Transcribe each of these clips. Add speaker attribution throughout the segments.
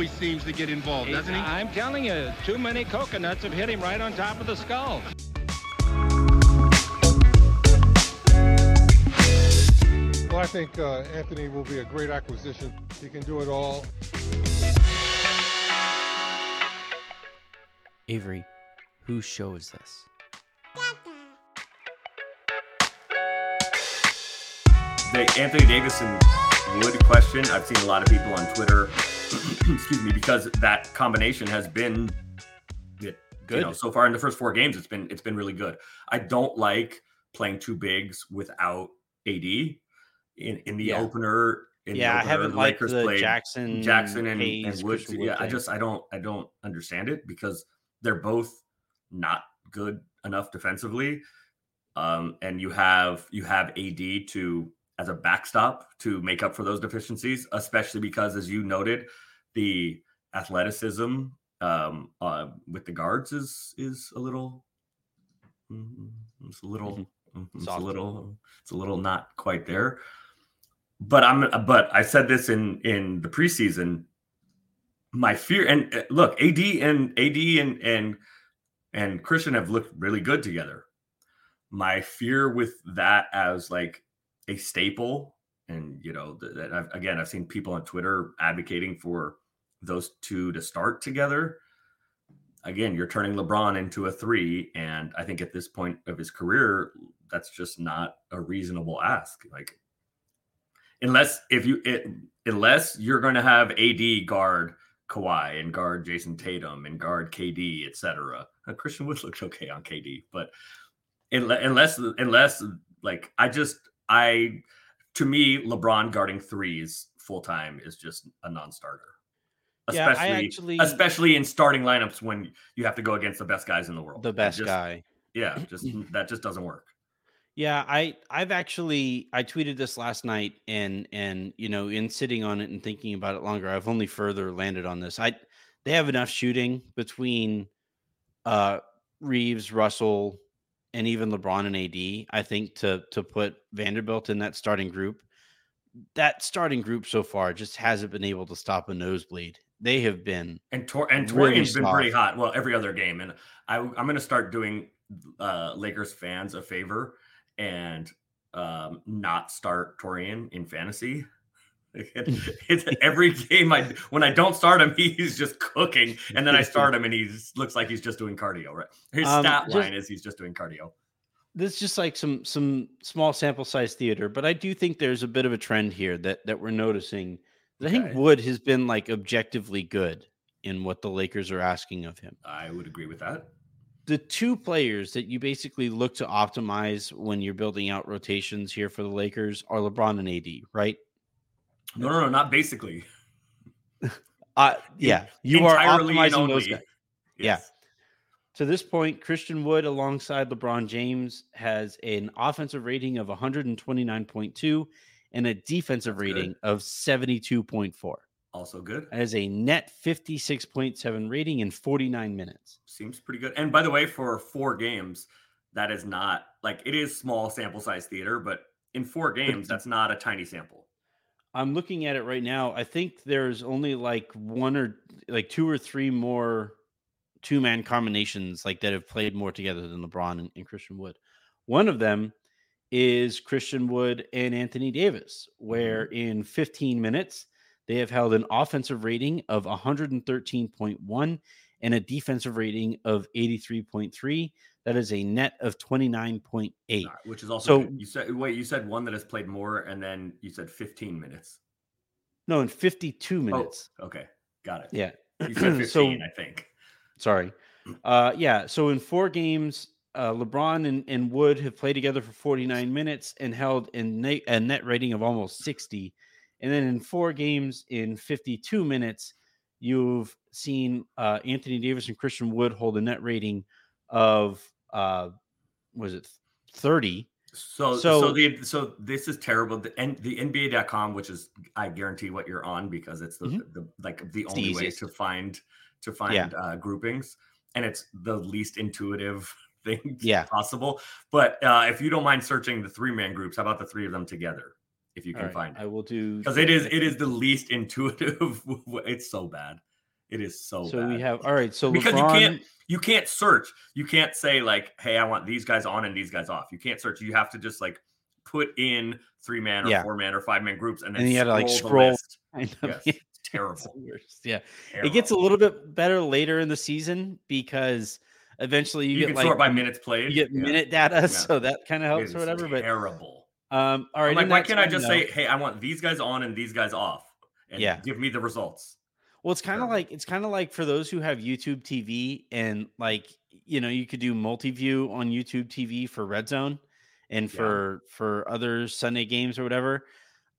Speaker 1: always seems to get involved, doesn't he?
Speaker 2: I'm telling you, too many coconuts have hit him right on top of the skull.
Speaker 3: Well, I think uh, Anthony will be a great acquisition. He can do it all.
Speaker 4: Avery, whose show is this?
Speaker 5: The Anthony Davis and Wood question, I've seen a lot of people on Twitter, excuse me, because that combination has been good. You know, so far in the first four games, it's been it's been really good. I don't like playing two bigs without AD in in the
Speaker 4: Yeah.
Speaker 5: opener. In the
Speaker 4: Yeah, I haven't
Speaker 5: the
Speaker 4: liked
Speaker 5: Lakers
Speaker 4: the
Speaker 5: played
Speaker 4: Jaxson,
Speaker 5: Jaxson and,
Speaker 4: Hayes,
Speaker 5: and Woods.
Speaker 4: Wood
Speaker 5: Yeah, I just I don't I don't understand it because they're both not good enough defensively. Um, and you have you have AD to as a backstop to make up for those deficiencies, especially because, as you noted, the athleticism um, uh, with the guards is is a little, mm, it's a little, mm, it's a little, it's a little not quite there. But I'm, but I said this in in the preseason. My fear, and uh, look, AD and AD and and and Christian have looked really good together. My fear with that as like a staple, and you know, that I've, again, I've seen people on Twitter advocating for those two to start together. Again, you're turning LeBron into a three, and I think at this point of his career, that's just not a reasonable ask. Like, unless if you it, unless you're going to have AD guard Kawhi and guard Jayson Tatum and guard KD, etc. Uh, Christian Wood looks okay on KD, but unle- unless unless like I just I to me LeBron guarding threes full time is just a non-starter.
Speaker 4: Yeah, I
Speaker 5: Especially
Speaker 4: actually-
Speaker 5: especially in starting lineups when you have to go against the best guys in the world.
Speaker 4: The best
Speaker 5: just-
Speaker 4: guy.
Speaker 5: Yeah, just that just doesn't work.
Speaker 4: Yeah, I I've actually I tweeted this last night and and you know in sitting on it and thinking about it longer, I've only further landed on this. I they have enough shooting between uh Reaves, Russell, and even LeBron and AD, I think to to put Vanderbilt in that starting group. That starting group so far just hasn't been able to stop a nosebleed. They have been
Speaker 5: And Tor- and
Speaker 4: Really
Speaker 5: Taurean's been pretty hot. Well, every other game, and I, I'm going to start doing uh, Lakers fans a favor and um, not start Taurean in fantasy. it's every game I when I don't start him, he's just cooking, and then I start him, and he looks like he's just doing cardio. Right, his
Speaker 4: Um,
Speaker 5: stat
Speaker 4: just-
Speaker 5: line is he's just doing cardio.
Speaker 4: this is just like some some small sample size theater, but I do think there's a bit of a trend here that that we're noticing. I think. Wood has been like objectively good in what the Lakers are asking of him.
Speaker 5: I would agree with that.
Speaker 4: The two players that you basically look to optimize when you're building out rotations here for the Lakers are LeBron and AD, right?
Speaker 5: No, no, no, not basically.
Speaker 4: Uh yeah, you are
Speaker 5: Entirely and
Speaker 4: optimizing those guys. Yeah. To this point, Christian Wood alongside LeBron James has an offensive rating of 129.2 and a defensive
Speaker 5: That's good.
Speaker 4: rating of 72.4.
Speaker 5: Also good.
Speaker 4: As a net 56.7 rating in 49 minutes.
Speaker 5: Seems pretty good. And by the way, for four games, that is not like it is small sample size theater, but in four games, that's not a tiny sample.
Speaker 4: I'm looking at it right now. I think there's only like one or like two or three more two man combinations like that have played more together than LeBron and, and Christian Wood. One of them is Christian Wood and Anthony Davis, where in 15 minutes they have held an offensive rating of 113.1 and a defensive rating of 83.3. That is a net of 29.8.
Speaker 5: All right, which is also
Speaker 4: So-
Speaker 5: you said wait, you said one that has played more, and then you said 15 minutes.
Speaker 4: No, in 52 minutes.
Speaker 5: Oh, okay. Got it.
Speaker 4: Yeah.
Speaker 5: You said 15,
Speaker 4: so
Speaker 5: I think.
Speaker 4: sorry. Uh, yeah. So in four games, uh, LeBron and, and Wood have played together for 49 minutes and held a net rating of almost 60. And then in four games in 52 minutes, you've seen uh, Anthony Davis and Christian Wood hold a net rating of uh, was it 30?
Speaker 5: So, so,
Speaker 4: So-
Speaker 5: the so this is terrible. The N, the NBA.com, which is I guarantee what you're on because it's the,
Speaker 4: Mhm.
Speaker 5: the like the
Speaker 4: It's the
Speaker 5: only way to find to find
Speaker 4: Yeah.
Speaker 5: uh, groupings, and it's the least intuitive thing
Speaker 4: Yeah.
Speaker 5: possible. But uh, if you don't mind searching the three man groups, how about the three of them together? If you
Speaker 4: All
Speaker 5: can
Speaker 4: right,
Speaker 5: find
Speaker 4: I will do
Speaker 5: because it is it is the least intuitive. it's so bad. It is so.
Speaker 4: So
Speaker 5: bad.
Speaker 4: we have all right. So
Speaker 5: because
Speaker 4: LeBron,
Speaker 5: you can't you can't search. You can't say like, "Hey, I want these guys on and these guys off." You can't search. You have to just like put in three man or
Speaker 4: Yeah.
Speaker 5: four man or five man groups, and then
Speaker 4: And you gotta, like,
Speaker 5: the
Speaker 4: scroll.
Speaker 5: list.
Speaker 4: kind of-
Speaker 5: Yes, it's
Speaker 4: it's
Speaker 5: terrible.
Speaker 4: the. Yeah,
Speaker 5: terrible.
Speaker 4: it gets a little bit better later in the season because eventually you,
Speaker 5: You,
Speaker 4: get
Speaker 5: can
Speaker 4: like
Speaker 5: sort by minutes played.
Speaker 4: you get
Speaker 5: Yeah.
Speaker 4: minute data,
Speaker 5: Yeah.
Speaker 4: so that kind of helps or whatever. But
Speaker 5: terrible.
Speaker 4: um, all right,
Speaker 5: like, why can't I just
Speaker 4: though-
Speaker 5: say, "Hey, I want these guys on and these guys off," and
Speaker 4: Yeah.
Speaker 5: give me the results?
Speaker 4: Well, it's kind of
Speaker 5: Terrible.
Speaker 4: like it's kind of like for those who have YouTube TV and like you know you could do multi-view on YouTube TV for Red Zone and
Speaker 5: Yeah.
Speaker 4: for for other Sunday games or whatever.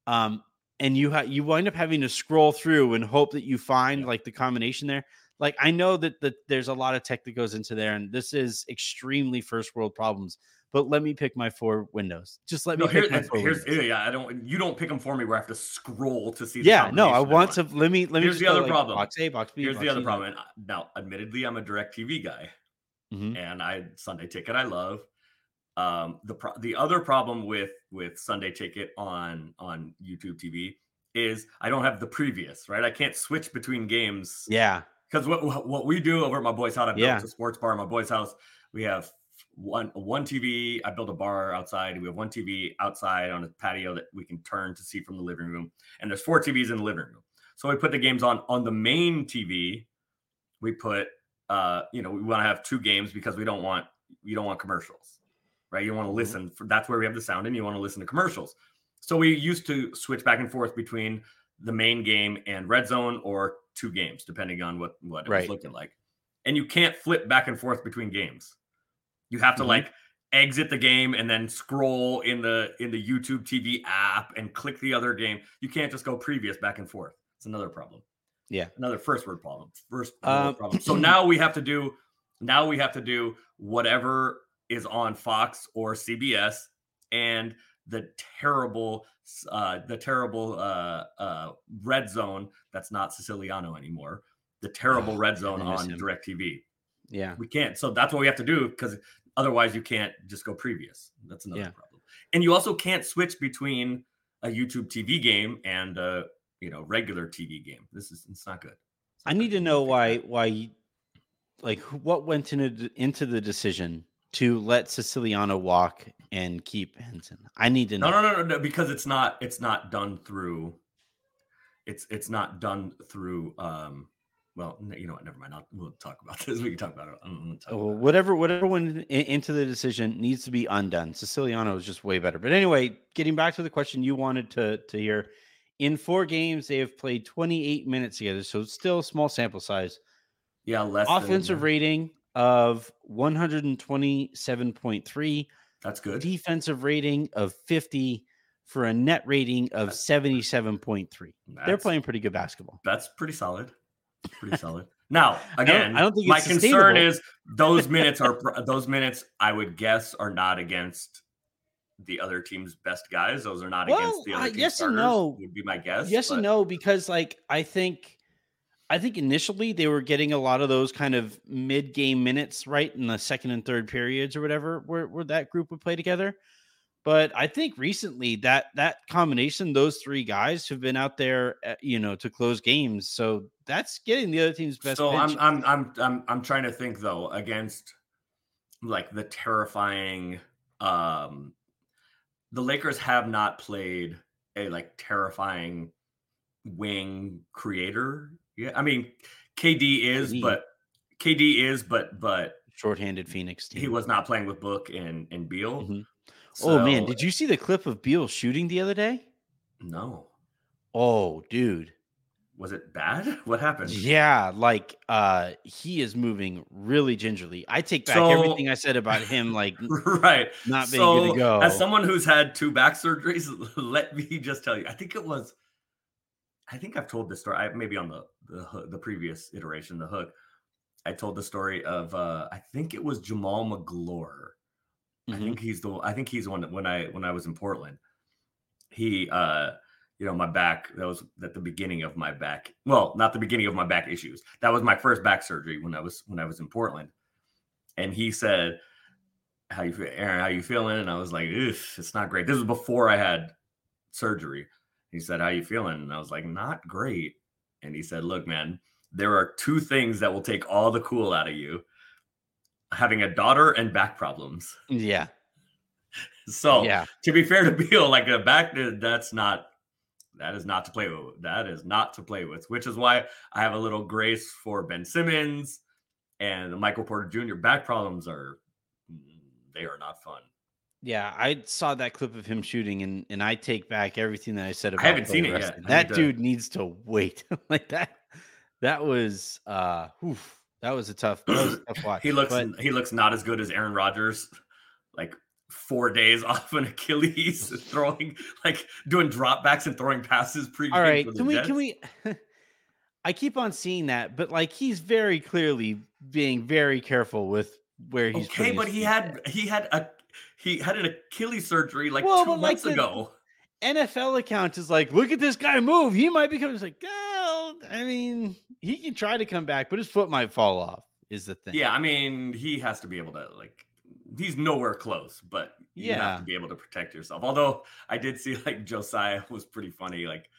Speaker 4: Um, and you ha- you wind up having to scroll through and hope that you find
Speaker 5: Yeah.
Speaker 4: like the combination there. Like I know that that there's a lot of tech that goes into there, and this is extremely first world problems. But let me pick my four windows. Just let me
Speaker 5: No,
Speaker 4: pick my four
Speaker 5: here's
Speaker 4: windows.
Speaker 5: yeah. I don't. You don't pick them for me. Where I have to scroll to see. The
Speaker 4: Yeah, no, I want to let me let me
Speaker 5: Here's
Speaker 4: just
Speaker 5: the other
Speaker 4: like,
Speaker 5: problem.
Speaker 4: Box A, box B.
Speaker 5: Here's
Speaker 4: box
Speaker 5: the other
Speaker 4: C,
Speaker 5: problem. And now, admittedly, I'm a DirecTV guy.
Speaker 4: Mhm.
Speaker 5: and I Sunday Ticket I love. Um, the pro- the other problem with with Sunday Ticket on on YouTube TV is I don't have the previous right. I can't switch between games
Speaker 4: Yeah,
Speaker 5: because what what we do over at my boy's house, I built
Speaker 4: Yeah.
Speaker 5: a sports bar at my boy's house. We have one one TV. I built a bar outside. We have one TV outside on a patio that we can turn to see from the living room, and there's four TVs in the living room. So we put the games on on the main TV. We put uh, you know, we want to have two games because we don't want you don't want commercials, right? You want to listen. For, that's where we have the sound, and you want to listen to commercials. So we used to switch back and forth between the main game and red zone or two games, depending on what what it
Speaker 4: Right.
Speaker 5: was looking like. And you can't flip back and forth between games. You have to
Speaker 4: Mhm.
Speaker 5: like exit the game and then scroll in the in the YouTube TV app and click the other game. You can't just go previous back and forth. It's another problem
Speaker 4: yeah.
Speaker 5: another first word problem. First word problem. So now we have to do now we have to do whatever is on Fox or CBS and the terrible uh the terrible uh uh red zone that's not Siciliano anymore. The terrible red zone on
Speaker 4: him.
Speaker 5: DirecTV.
Speaker 4: Yeah.
Speaker 5: We can't. So that's what we have to do because otherwise you can't just go previous. That's another
Speaker 4: Yeah.
Speaker 5: problem. And you also can't switch between a YouTube TV game and a you know regular TV game. This is it's not good. It's
Speaker 4: I
Speaker 5: not
Speaker 4: need
Speaker 5: good.
Speaker 4: to know why why like what went into into the decision to let Siciliano walk and keep Hanson. I need to know.
Speaker 5: No, no, no, no, no, because it's not it's not done through. It's it's not done through. um Well, you know what? Never mind. I'll, we'll talk about this. We can talk about it. Talk about
Speaker 4: whatever whatever went in, into the decision needs to be undone. Siciliano is just way better. But anyway, getting back to the question you wanted to to hear, in four games they have played 28 minutes together, so it's still a small sample size.
Speaker 5: Yeah, less than-
Speaker 4: Offensive rating of 127.3,
Speaker 5: That's good.
Speaker 4: defensive rating of 50 for a net rating of 77.3. They're playing pretty good basketball.
Speaker 5: That's pretty solid. Pretty solid. Now,
Speaker 4: don't-
Speaker 5: again,
Speaker 4: I don't think
Speaker 5: my concern is those minutes are those minutes. I would guess are not against the other team's best guys. Those are not
Speaker 4: Well,
Speaker 5: against the other
Speaker 4: uh,
Speaker 5: team's
Speaker 4: yes and no.
Speaker 5: Would be my guess.
Speaker 4: yes and no because like i think i think initially they were getting a lot of those kind of mid-game minutes right in the second and third periods or whatever where, where that group would play together but i think recently that that combination those three guys have been out there uh, you know to close games so that's getting the other team's best
Speaker 5: so. I'm, I'm I'm I'm I'm trying to think though against like the terrifying um the Lakers have not played a like terrifying wing creator. Yeah, I mean KD is,
Speaker 4: KD.
Speaker 5: but KD is, but but
Speaker 4: shorthanded phoenix team
Speaker 5: he was not playing with Book and and Beal.
Speaker 4: Mhm. oh man did you see the clip of beal shooting the other day
Speaker 5: No.
Speaker 4: oh dude
Speaker 5: was it bad? What happened?
Speaker 4: Yeah, like uh he is moving really gingerly. I take back
Speaker 5: So-
Speaker 4: everything I said about him, like
Speaker 5: right.
Speaker 4: not being
Speaker 5: so,
Speaker 4: good to go.
Speaker 5: as someone who's had two back surgeries, let me just tell you, I think it was, I think I've told this story. I, maybe on the the the previous iteration, the hook. I told the story of uh I think it was Jamal McGlure. I
Speaker 4: Mhm.
Speaker 5: think he's the I think he's the one that when I when I was in Portland. He uh you know my back that was at the beginning of my back well not the beginning of my back issues that was my first back surgery when I was when I was in Portland and he said how you feel Aaron how you feeling and I was like it's not great this was before I had surgery he said how you feeling and I was like not great and he said look man there are two things that will take all the cool out of you having a daughter and back problems
Speaker 4: yeah,
Speaker 5: so
Speaker 4: yeah.
Speaker 5: to be fair to Beal, like a back, that's not that is not to play with. That is not to play with. Which is why I have a little grace for Ben Simmons and Michael Porter Jr. Back problems are mm, they are not fun.
Speaker 4: Yeah, I saw that clip of him shooting, and and I take back everything that I said about.
Speaker 5: haven't seen it yet.
Speaker 4: wrestling.
Speaker 5: I
Speaker 4: That
Speaker 5: need to-
Speaker 4: dude needs to wait. like that. That was uh, oof, that was a tough. That was a tough watch.
Speaker 5: He looks
Speaker 4: but
Speaker 5: he looks not as good as Aaron Rodgers. Like four days off an Achilles, throwing like doing dropbacks and throwing passes pre.
Speaker 4: all right. Can we? Can we? I keep on seeing that, but like he's very clearly being very careful with where he's.
Speaker 5: Okay, but he had he had a he had an Achilles surgery like
Speaker 4: Well,
Speaker 5: two
Speaker 4: but, like,
Speaker 5: months ago.
Speaker 4: NFL account is like, look at this guy move. He might become. It's like, well, I mean, he can try to come back, but his foot might fall off. Is the thing.
Speaker 5: Yeah, I mean, he has to be able to like he's nowhere close, but you
Speaker 4: Yeah.
Speaker 5: have to be able to protect yourself. Although I did see like Josiah was pretty funny, like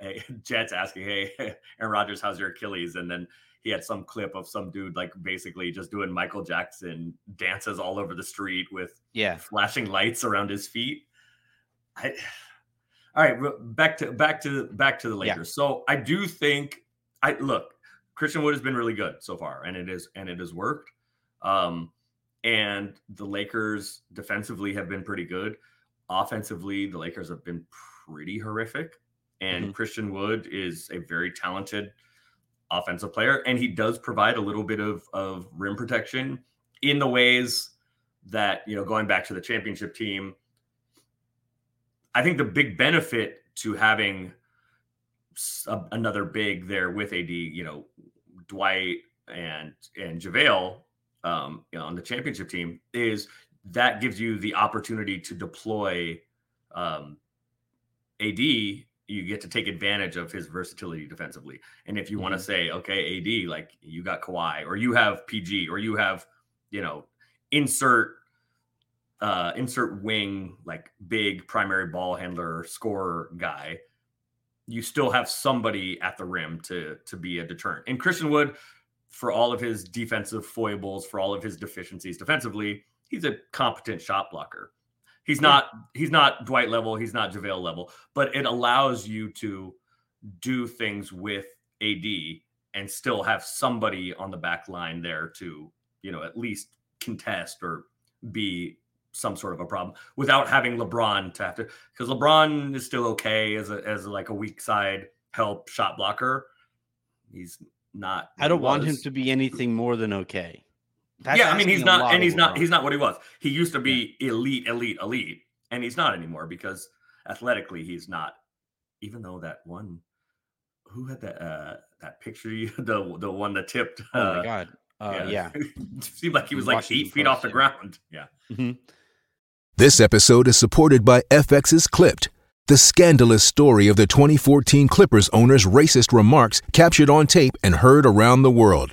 Speaker 5: Jets asking, Hey, Aaron Rodgers, how's your Achilles? And then he had some clip of some dude like basically just doing Michael Jackson dances all over the street with
Speaker 4: Yeah.
Speaker 5: flashing lights around his feet. I all right, back to back to back to the
Speaker 4: Yeah.
Speaker 5: Lakers. So I do think I look, Christian Wood has been really good so far, and it is and it has worked. Um, and the Lakers defensively have been pretty good. Offensively, the Lakers have been pretty horrific. And
Speaker 4: Mhm.
Speaker 5: Christian Wood is a very talented offensive player, and he does provide a little bit of of rim protection in the ways that you know going back to the championship team i think the big benefit to having a- another big there with ad you know dwight and and javale um you know, on the championship team is that gives you the opportunity to deploy um ad you get to take advantage of his versatility defensively. And if you want to say okay ad like you got Kawhi or you have pg or you have you know insert uh insert wing like big primary ball handler scorer guy you still have somebody at the rim to to be a deterrent. And christian wood for all of his defensive foibles for all of his deficiencies defensively he's a competent shot blocker he's not he's not dwight level he's not javale level but it allows you to do things with ad and still have somebody on the back line there to you know at least contest or be some sort of a problem without having LeBron to have to because LeBron is still okay as a as like a weak side help shot blocker. He's not.
Speaker 4: I don't want him to be anything more than okay. That's
Speaker 5: yeah, I mean he's not, and he's not.
Speaker 4: LeBron.
Speaker 5: He's not what he was. He used to be elite, elite, elite, and he's not anymore because athletically he's not. Even though that one, who had that uh that picture? you- The the one that tipped.
Speaker 4: Oh
Speaker 5: uh,
Speaker 4: my god. Uh, yeah.
Speaker 5: seemed like he was like eight feet off the
Speaker 4: yeah.
Speaker 5: ground. Yeah.
Speaker 4: Mhm.
Speaker 6: This episode is supported by FX's Clipped, the scandalous story of the 2014 Clippers owner's racist remarks captured on tape and heard around the world.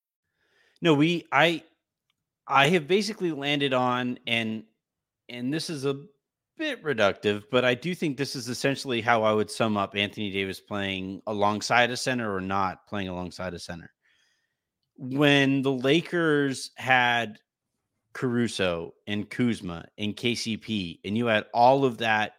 Speaker 4: No, we I I have basically landed on and and this is a bit reductive, but I do think this is essentially how I would sum up Anthony Davis playing alongside a center or not playing alongside a center. When the Lakers had Caruso and Kuzma and KCP, and you had all of that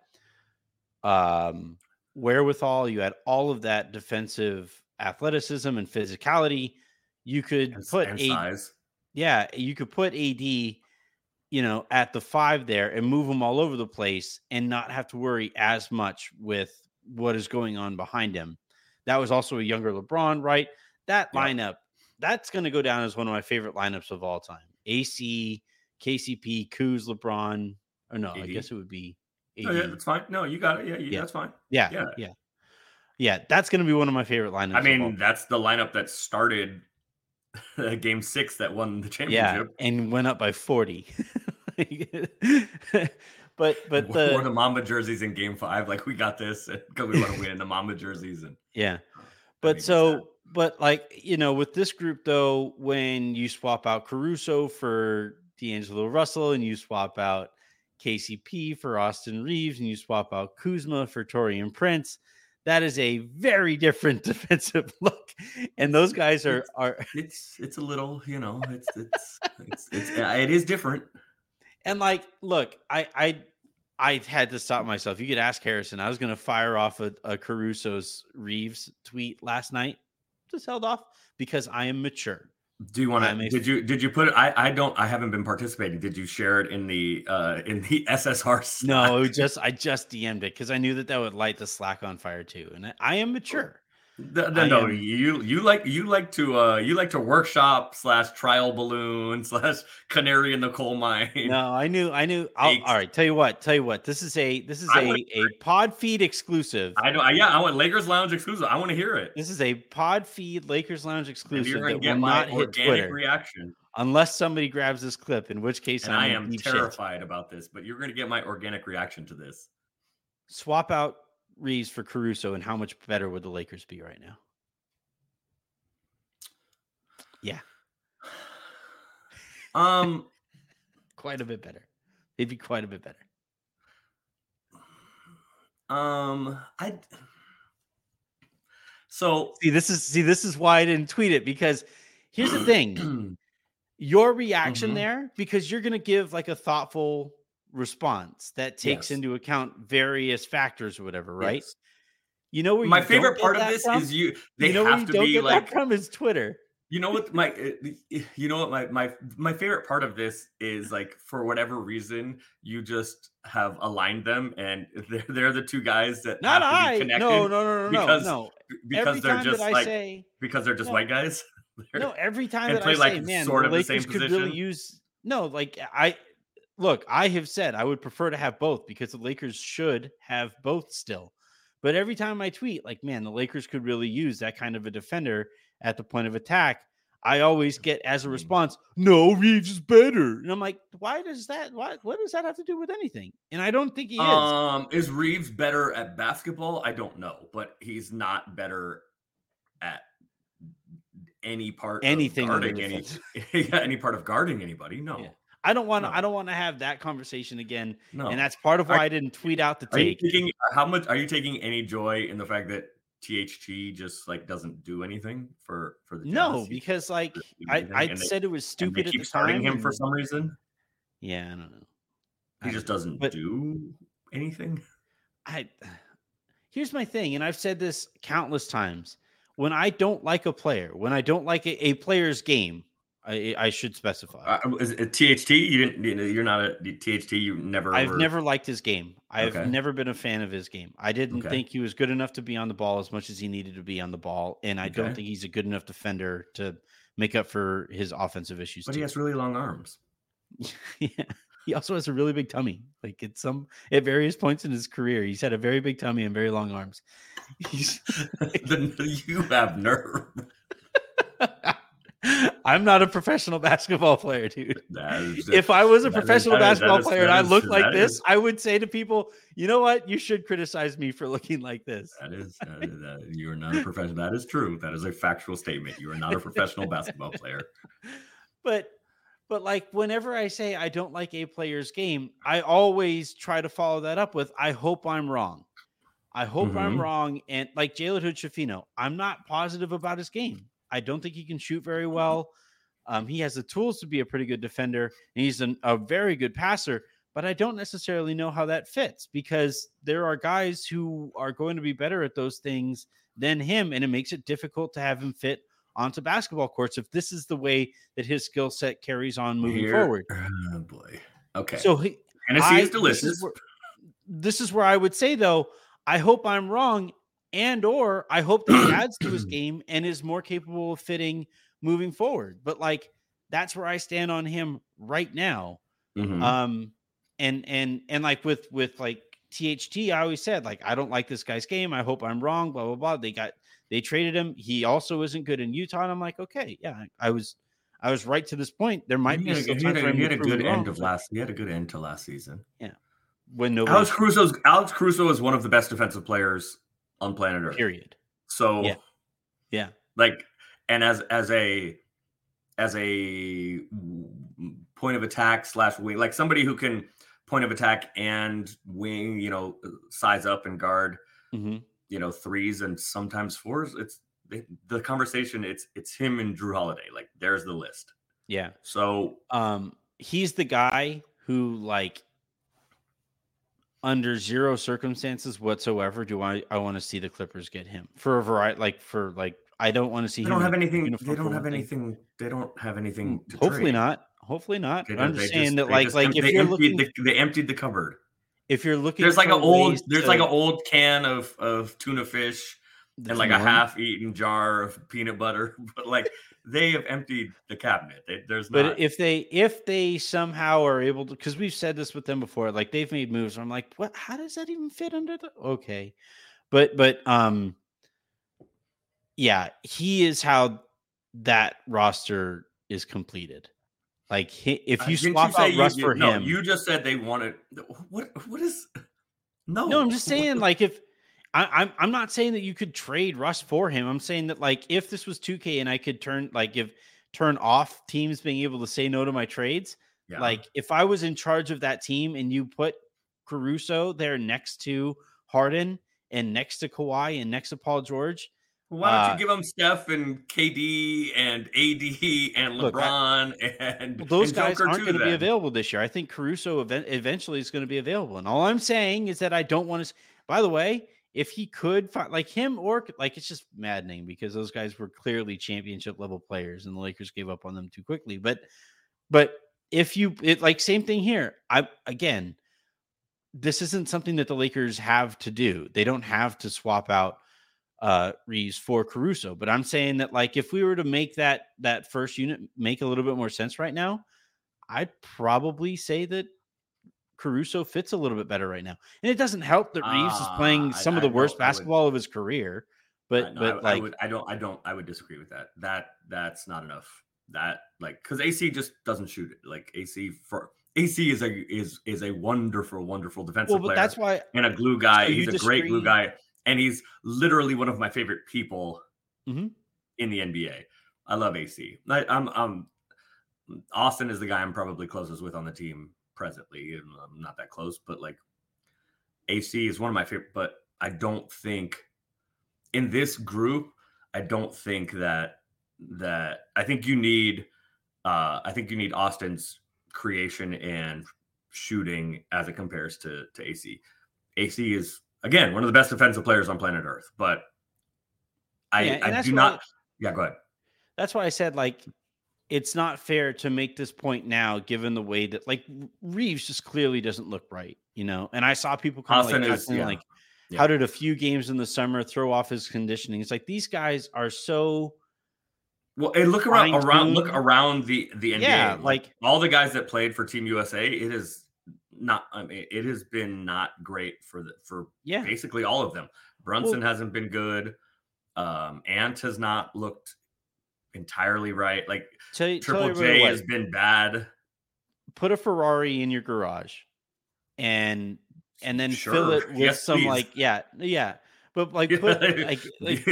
Speaker 4: um, wherewithal, you had all of that defensive athleticism and physicality you could
Speaker 5: And,
Speaker 4: put
Speaker 5: and
Speaker 4: a
Speaker 5: size.
Speaker 4: yeah, you could put AD, you know, at the five there and move them all over the place and not have to worry as much with what is going on behind him. That was also a younger LeBron, right? That
Speaker 5: Yeah.
Speaker 4: lineup, that's going to go down as one of my favorite lineups of all time. AC, KCP, Kuz, LeBron. Or no, I guess it would be AD.
Speaker 5: Oh, yeah, that's fine. No, you got it. Yeah, you,
Speaker 4: Yeah.
Speaker 5: that's fine.
Speaker 4: yeah,
Speaker 5: yeah.
Speaker 4: yeah, yeah, That's going to be one of my favorite lineups.
Speaker 5: I mean, that's the lineup that started game six that won the championship.
Speaker 4: yeah, and went up by 40. but but
Speaker 5: Wore
Speaker 4: the
Speaker 5: the Mamba jerseys in game five. Like, we got this because we want to win the Mamba jerseys. And
Speaker 4: yeah.
Speaker 5: Uh,
Speaker 4: but so but like, you know, with this group though, when you swap out Caruso for D'Angelo Russell and you swap out KCP for Austin Reaves and you swap out Kuzma for Taurean Prince, that is a very different defensive look. And those guys are are
Speaker 5: it's it's a little, you know, it's it's it's, it's it is different.
Speaker 4: And like, look, I I I had to stop myself. You could ask Harrison. I was going to fire off a, a Caruso's Reaves tweet last night. Just held off because I am mature.
Speaker 5: Do you want to?
Speaker 4: a-
Speaker 5: Did you did you put it? I I don't. I haven't been participating. Did you share it in the uh in the SSR? Slack?
Speaker 4: No, just I just DM'd it because I knew that that would light the Slack on fire too. And I, I am mature.
Speaker 5: The- no,
Speaker 4: am-
Speaker 5: you you like you like to uh you like to workshop slash trial balloon slash canary in the coal mine.
Speaker 4: No, I knew, I knew. I'll, all right, tell you what, tell you what. This is a this is
Speaker 5: I
Speaker 4: a a pod feed exclusive.
Speaker 5: I know. I- Yeah, I want Lakers Lounge exclusive. I want to hear it.
Speaker 4: This is a pod feed Lakers Lounge exclusive
Speaker 5: you're
Speaker 4: that will
Speaker 5: my
Speaker 4: not hit
Speaker 5: organic
Speaker 4: Twitter
Speaker 5: reaction.
Speaker 4: unless somebody grabs this clip. In which case,
Speaker 5: And
Speaker 4: I'm
Speaker 5: I am
Speaker 4: deep shit.
Speaker 5: terrified about this, but you're gonna get my organic reaction to this.
Speaker 4: Swap out Reaves for Caruso, and how much better would the Lakers be right now? Yeah,
Speaker 5: Um,
Speaker 4: quite a bit better. They'd be quite a bit better.
Speaker 5: um, I. So
Speaker 4: See, this is see, this is why I didn't tweet it because here's the thing: your reaction
Speaker 5: Mhm.
Speaker 4: there, because you're going to give like a thoughtful response that takes
Speaker 5: Yes.
Speaker 4: into account various factors or whatever, right?
Speaker 5: Yes.
Speaker 4: You know where
Speaker 5: my favorite part of this
Speaker 4: from?
Speaker 5: is you. They
Speaker 4: you know
Speaker 5: have to be like
Speaker 4: from is Twitter.
Speaker 5: You know what my uh, you know what my my my favorite part of this is like for whatever reason you just have aligned them and they're they're the two guys that
Speaker 4: Not
Speaker 5: have to be
Speaker 4: I.
Speaker 5: connected
Speaker 4: No, no, no, no,
Speaker 5: because-
Speaker 4: no,
Speaker 5: because
Speaker 4: every
Speaker 5: they're just like
Speaker 4: say
Speaker 5: because they're just
Speaker 4: No.
Speaker 5: white guys.
Speaker 4: No, every time that
Speaker 5: play,
Speaker 4: I say,
Speaker 5: like,
Speaker 4: man,
Speaker 5: sort
Speaker 4: the
Speaker 5: of the same
Speaker 4: Lakers could really use no, like I look, I have said I would prefer to have both because the Lakers should have both still. But every time I tweet, like, man, the Lakers could really use that kind of a defender at the point of attack. I always get as a
Speaker 5: Mm.
Speaker 4: response, no, Reaves is better. And I'm like, why does that why what does that have to do with anything? And I don't think he is.
Speaker 5: Um, is Reaves better at basketball? I don't know, but he's not better at any part
Speaker 4: Anything
Speaker 5: of guarding any, yeah, any part of guarding anybody. No,
Speaker 4: Yeah. I don't want to
Speaker 5: No.
Speaker 4: I don't want to have that conversation again.
Speaker 5: no.
Speaker 4: And that's part of why I didn't tweet out the take.
Speaker 5: taking uh, how much? Are you taking any joy in the fact that THG just like doesn't do anything for for the
Speaker 4: No? Because like I, I
Speaker 5: they-
Speaker 4: said it was stupid
Speaker 5: keep starting him for some reason.
Speaker 4: yeah, I don't know.
Speaker 5: He
Speaker 4: don't
Speaker 5: just doesn't
Speaker 4: But-
Speaker 5: do anything.
Speaker 4: I here's my thing, and I've said this countless times. When I don't like a player, when I don't like a, a player's game, I I should specify.
Speaker 5: Uh, is it THT? You didn't. You're not a THT. You never.
Speaker 4: I've
Speaker 5: were-
Speaker 4: never liked his game. I've
Speaker 5: Okay.
Speaker 4: never been a fan of his game. I didn't
Speaker 5: Okay.
Speaker 4: think he was good enough to be on the ball as much as he needed to be on the ball, and I don't think he's a good enough defender to make up for his offensive issues.
Speaker 5: But he has really long arms.
Speaker 4: yeah. He also has a really big tummy. Like at some at various points in his career, he's had a very big tummy and very long arms.
Speaker 5: You have nerve.
Speaker 4: I'm not a professional basketball player, dude.
Speaker 5: Is-
Speaker 4: if I was a professional
Speaker 5: is-
Speaker 4: basketball
Speaker 5: is-
Speaker 4: player and I looked like this, I would say to people, you know what? You should criticize me for looking like this.
Speaker 5: That is, that is that, you are not a professional. That is true. That is a factual statement. You are not a professional basketball player.
Speaker 4: But but like whenever I say I don't like a player's game, I always try to follow that up with I hope I'm wrong. I hope I'm
Speaker 5: Mhm.
Speaker 4: wrong. And like Jalen Hood-Schifino, I'm not positive about his game. I don't think he can shoot very well. Um, he has the tools to be a pretty good defender, and he's an, a very good passer. But I don't necessarily know how that fits because there are guys who are going to be better at those things than him, and it makes it difficult to have him fit onto basketball courts if this is the way that his skill set carries on moving
Speaker 5: Here-
Speaker 4: forward.
Speaker 5: Oh boy. Okay.
Speaker 4: So he,
Speaker 5: Tennessee
Speaker 4: I-
Speaker 5: is delicious.
Speaker 4: This is, where, this is where I would say though, I hope I'm wrong, and or I hope that he adds to his game and is more capable of fitting moving forward. But like that's where I stand on him right now.
Speaker 5: Mhm.
Speaker 4: Um, and and and like with with like THT, I always said like I don't like this guy's game. I hope I'm wrong. Blah blah blah. They got they traded him. He also isn't good in Utah. And I'm like, okay, yeah, I was I was right to this point. There might
Speaker 5: he
Speaker 4: be
Speaker 5: had, a,
Speaker 4: still
Speaker 5: he had a, he had a good end of last. He had a good end to last season. Yeah.
Speaker 4: When nobody
Speaker 5: Alex Caruso's Alex Caruso is one of the best defensive players on planet Earth.
Speaker 4: period.
Speaker 5: So
Speaker 4: Yeah. Yeah.
Speaker 5: like and as as a as a point of attack slash wing like somebody who can point of attack and wing you know size up and guard
Speaker 4: hmm
Speaker 5: you know threes and sometimes fours it's the, the conversation it's it's him and Jrue Holiday like there's the list
Speaker 4: Yeah.
Speaker 5: so
Speaker 4: Um, he's the guy who like under zero circumstances whatsoever do I I want to see the Clippers get him for a variety like for like I don't want to see
Speaker 5: they don't have anything they don't have anything they don't have anything to
Speaker 4: Hopefully
Speaker 5: trade.
Speaker 4: not. Hopefully not.
Speaker 5: They
Speaker 4: I'm just saying that like
Speaker 5: just
Speaker 4: like if
Speaker 5: they
Speaker 4: you're
Speaker 5: emptied
Speaker 4: looking
Speaker 5: the, they emptied the cupboard
Speaker 4: if you're looking
Speaker 5: there's like an old
Speaker 4: ways
Speaker 5: there's
Speaker 4: to-
Speaker 5: like an old can of of tuna fish and like a half-eaten jar of peanut butter but like they have emptied the cabinet They- there's no
Speaker 4: But
Speaker 5: not
Speaker 4: if they if they somehow are able to, because we've said this with them before, like they've made moves. I'm like, what? How does that even fit under the? Okay, but but um, yeah, he is how that roster is completed. Like he, if
Speaker 5: Uh,
Speaker 4: you
Speaker 5: didn't
Speaker 4: swap out Russ
Speaker 5: you-
Speaker 4: for
Speaker 5: no,
Speaker 4: him,
Speaker 5: you just said they wanted what what is no
Speaker 4: no, I'm just saying like if. I, I'm I'm not saying that you could trade Russ for him. I'm saying that like if this was 2K and I could turn like if turn off teams being able to say no to my trades,
Speaker 5: yeah.
Speaker 4: Like if I was in charge of that team and you put Caruso there next to Harden and next to Kawhi and next to Paul George,
Speaker 5: why don't
Speaker 4: uh,
Speaker 5: you give them Steph and KD and AD and
Speaker 4: Look, I-
Speaker 5: LeBron and
Speaker 4: well, those
Speaker 5: and
Speaker 4: guys
Speaker 5: Joker
Speaker 4: aren't going to be available this year. I think Caruso event- eventually is going to be available. And all I'm saying is that I don't want to. By the way, if he could find like him or like it's just maddening because those guys were clearly championship level players and the Lakers gave up on them too quickly. But but if you it like same thing here. I again, this isn't something that the Lakers have to do. They don't have to swap out uh Reaves for Caruso. But I'm saying that like if we were to make that that first unit make a little bit more sense right now, I'd probably say that Caruso fits a little bit better right now. And it doesn't help that Reaves is
Speaker 5: Ah,
Speaker 4: playing
Speaker 5: I-
Speaker 4: some of
Speaker 5: I
Speaker 4: the worst
Speaker 5: don't- I would-
Speaker 4: basketball of his career. But
Speaker 5: I-
Speaker 4: but
Speaker 5: I,
Speaker 4: like
Speaker 5: would, I don't, I don't, I would disagree with that. That that's not enough. That like because AC just doesn't shoot it. Like AC for AC is a is is a wonderful, wonderful defensive
Speaker 4: well,
Speaker 5: player
Speaker 4: that's why
Speaker 5: and a glue guy.
Speaker 4: So
Speaker 5: he's a great glue guy, and he's literally one of my favorite people
Speaker 4: Mhm.
Speaker 5: in the NBA. I love AC. I, I'm, I'm Austin is the guy I'm probably closest with on the team presently. and I'm not that close, but like AC is one of my favorite. But I don't think in this group, I don't think that that I think you need. Uh, I think you need Austin's creation and shooting as it compares to to AC. AC is again one of the best defensive players on planet Earth, but I
Speaker 4: Yeah,
Speaker 5: I do not. Yeah, go ahead.
Speaker 4: that's why I said like it's not fair to make this point now, given the way that like Reaves just clearly doesn't look right, you know. And I saw people kind of like,
Speaker 5: is- yeah.
Speaker 4: like
Speaker 5: Yeah.
Speaker 4: how did a few games in the summer throw off his conditioning? It's like these guys are so
Speaker 5: Well, and look around around look around the the NBA.
Speaker 4: Yeah, like-
Speaker 5: all the guys that played for Team USA, it is not. I mean, it has been not great for the for
Speaker 4: Yeah.
Speaker 5: basically all of them. Brunson hasn't been good. Um, Ant has not looked entirely right. Like
Speaker 4: tell, tell
Speaker 5: Triple
Speaker 4: everybody
Speaker 5: J has been bad.
Speaker 4: put a Ferrari in your garage and and then fill it with
Speaker 5: Yes,
Speaker 4: some
Speaker 5: please.
Speaker 4: like yeah yeah but like put like like